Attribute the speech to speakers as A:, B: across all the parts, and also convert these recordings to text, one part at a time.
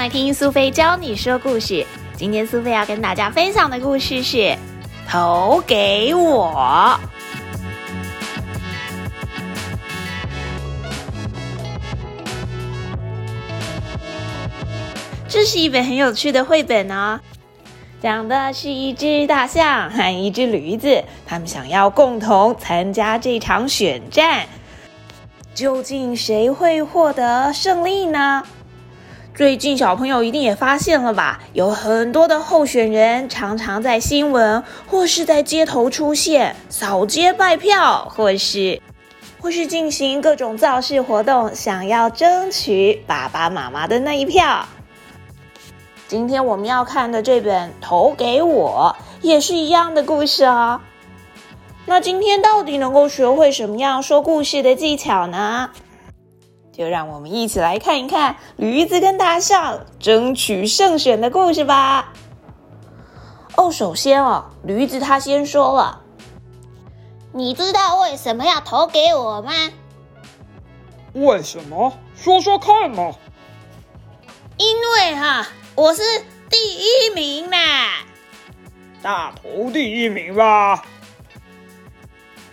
A: 来听苏菲教你说故事。今天苏菲要跟大家分享的故事是《投给我》。这是一本很有趣的绘本哦，讲的是一只大象和一只驴子，他们想要共同参加这场选战，究竟谁会获得胜利呢？最近小朋友一定也发现了吧？有很多的候选人常常在新闻或是在街头出现，扫街拜票，或是或是进行各种造势活动，想要争取爸爸妈妈的那一票。今天我们要看的这本《投给我》也是一样的故事哦。那今天到底能够学会什么样说故事的技巧呢？就让我们一起来看一看驴子跟大象争取胜选的故事吧。哦，首先哦，驴子他先说了：“
B: 你知道为什么要投给我吗？”“
C: 为什么？说说看嘛。”“
B: 因为哈。”我是第一名啦！
C: 大头第一名吧？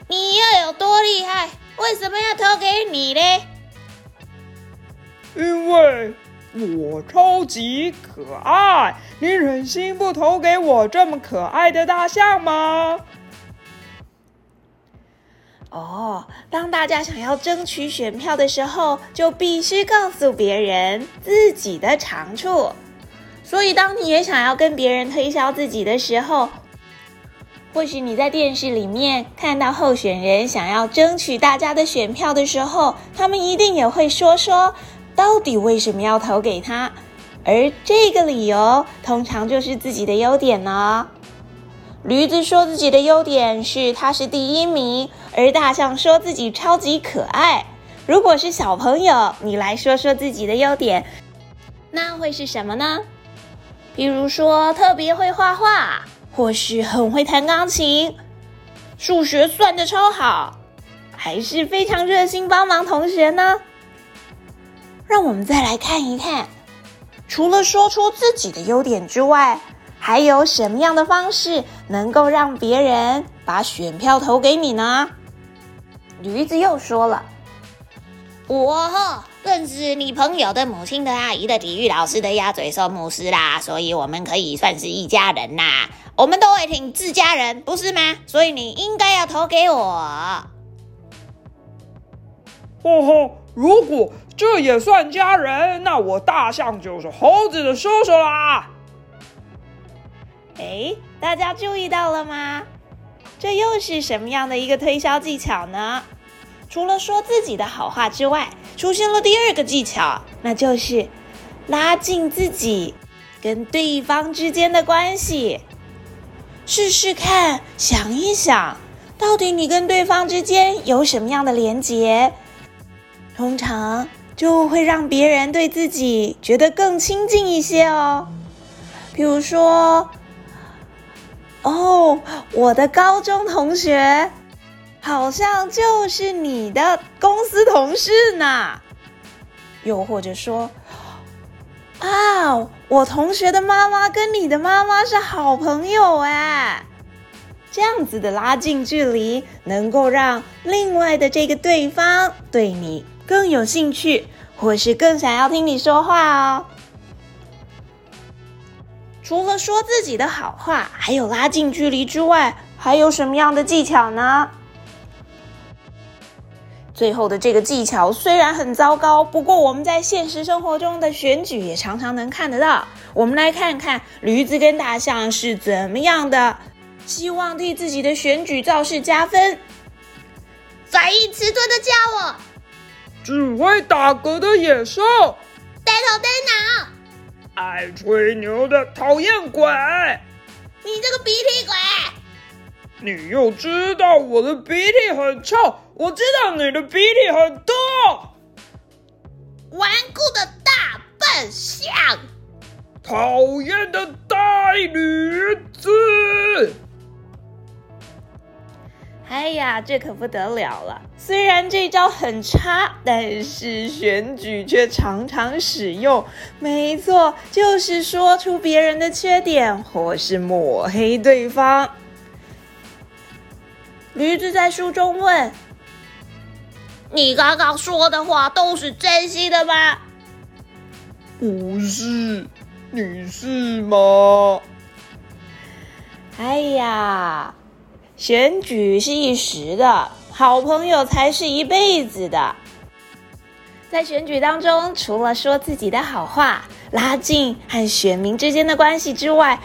B: 你又有多厉害？为什么要投给你呢？
C: 因为我超级可爱，你忍心不投给我这么可爱的大象吗？
A: 哦，当大家想要争取选票的时候，就必须告诉别人自己的长处。所以，当你也想要跟别人推销自己的时候，或许你在电视里面看到候选人想要争取大家的选票的时候，他们一定也会说说到底为什么要投给他，而这个理由通常就是自己的优点呢。驴子说自己的优点是他是第一名，而大象说自己超级可爱。如果是小朋友，你来说说自己的优点，那会是什么呢？比如说，特别会画画，或是很会弹钢琴，数学算的超好，还是非常热心帮忙同学呢？让我们再来看一看，除了说出自己的优点之外，还有什么样的方式能够让别人把选票投给你呢？驴子又说了：“
B: 我哈。”认识你朋友的母亲的阿姨的体育老师的鸭嘴兽牧师啦，所以我们可以算是一家人啦。我们都会挺自家人，不是吗？所以你应该要投给我。
C: 哦吼！如果这也算家人，那我大象就是猴子的叔叔啦。
A: 哎，大家注意到了吗？这又是什么样的一个推销技巧呢？除了说自己的好话之外，出现了第二个技巧，那就是拉近自己跟对方之间的关系。试试看，想一想，到底你跟对方之间有什么样的连结，通常就会让别人对自己觉得更亲近一些哦。比如说，哦，我的高中同学。好像就是你的公司同事呢，又或者说，啊，我同学的妈妈跟你的妈妈是好朋友哎，这样子的拉近距离，能够让另外的这个对方对你更有兴趣，或是更想要听你说话哦。除了说自己的好话，还有拉近距离之外，还有什么样的技巧呢？最后的这个技巧虽然很糟糕，不过我们在现实生活中的选举也常常能看得到。我们来看看驴子跟大象是怎么样的，希望替自己的选举造势加分。
B: 反应迟钝的家伙，
C: 只会打嗝的野兽，
B: 呆头呆脑，
C: 爱吹牛的讨厌鬼，
B: 你这个鼻涕鬼！
C: 你又知道我的鼻涕很臭，我知道你的鼻涕很多。
B: 顽固的大笨象，
C: 讨厌的大驴子。
A: 哎呀，这可不得了了！虽然这招很差，但是选举却常常使用。没错，就是说出别人的缺点，或是抹黑对方。驴子在书中问：“
B: 你刚刚说的话都是真心的吗？”“
C: 不是，你是吗？”
A: 哎呀！选举是一时的，好朋友才是一辈子的。在选举当中，除了说自己的好话，拉近和选民之间的关系之外，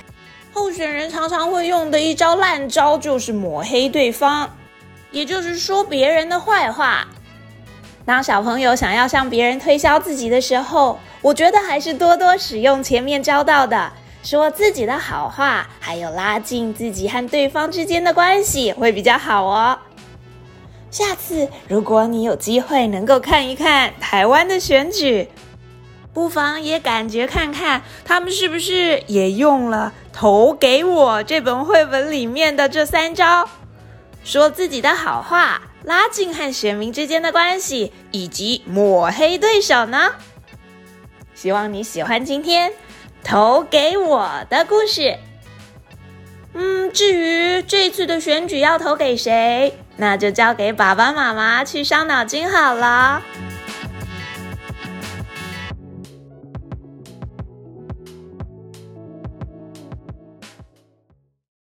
A: 候选人常常会用的一招烂招就是抹黑对方，也就是说别人的坏话。当小朋友想要向别人推销自己的时候，我觉得还是多多使用前面教到的。说自己的好话，还有拉近自己和对方之间的关系，会比较好哦。下次如果你有机会能够看一看台湾的选举，不妨也感觉看看他们是不是也用了《投给我》这本绘本里面的这三招：说自己的好话，拉近和选民之间的关系，以及抹黑对手呢？希望你喜欢今天。投给我的故事。嗯，至于这次的选举要投给谁，那就交给爸爸妈妈去伤脑筋好了。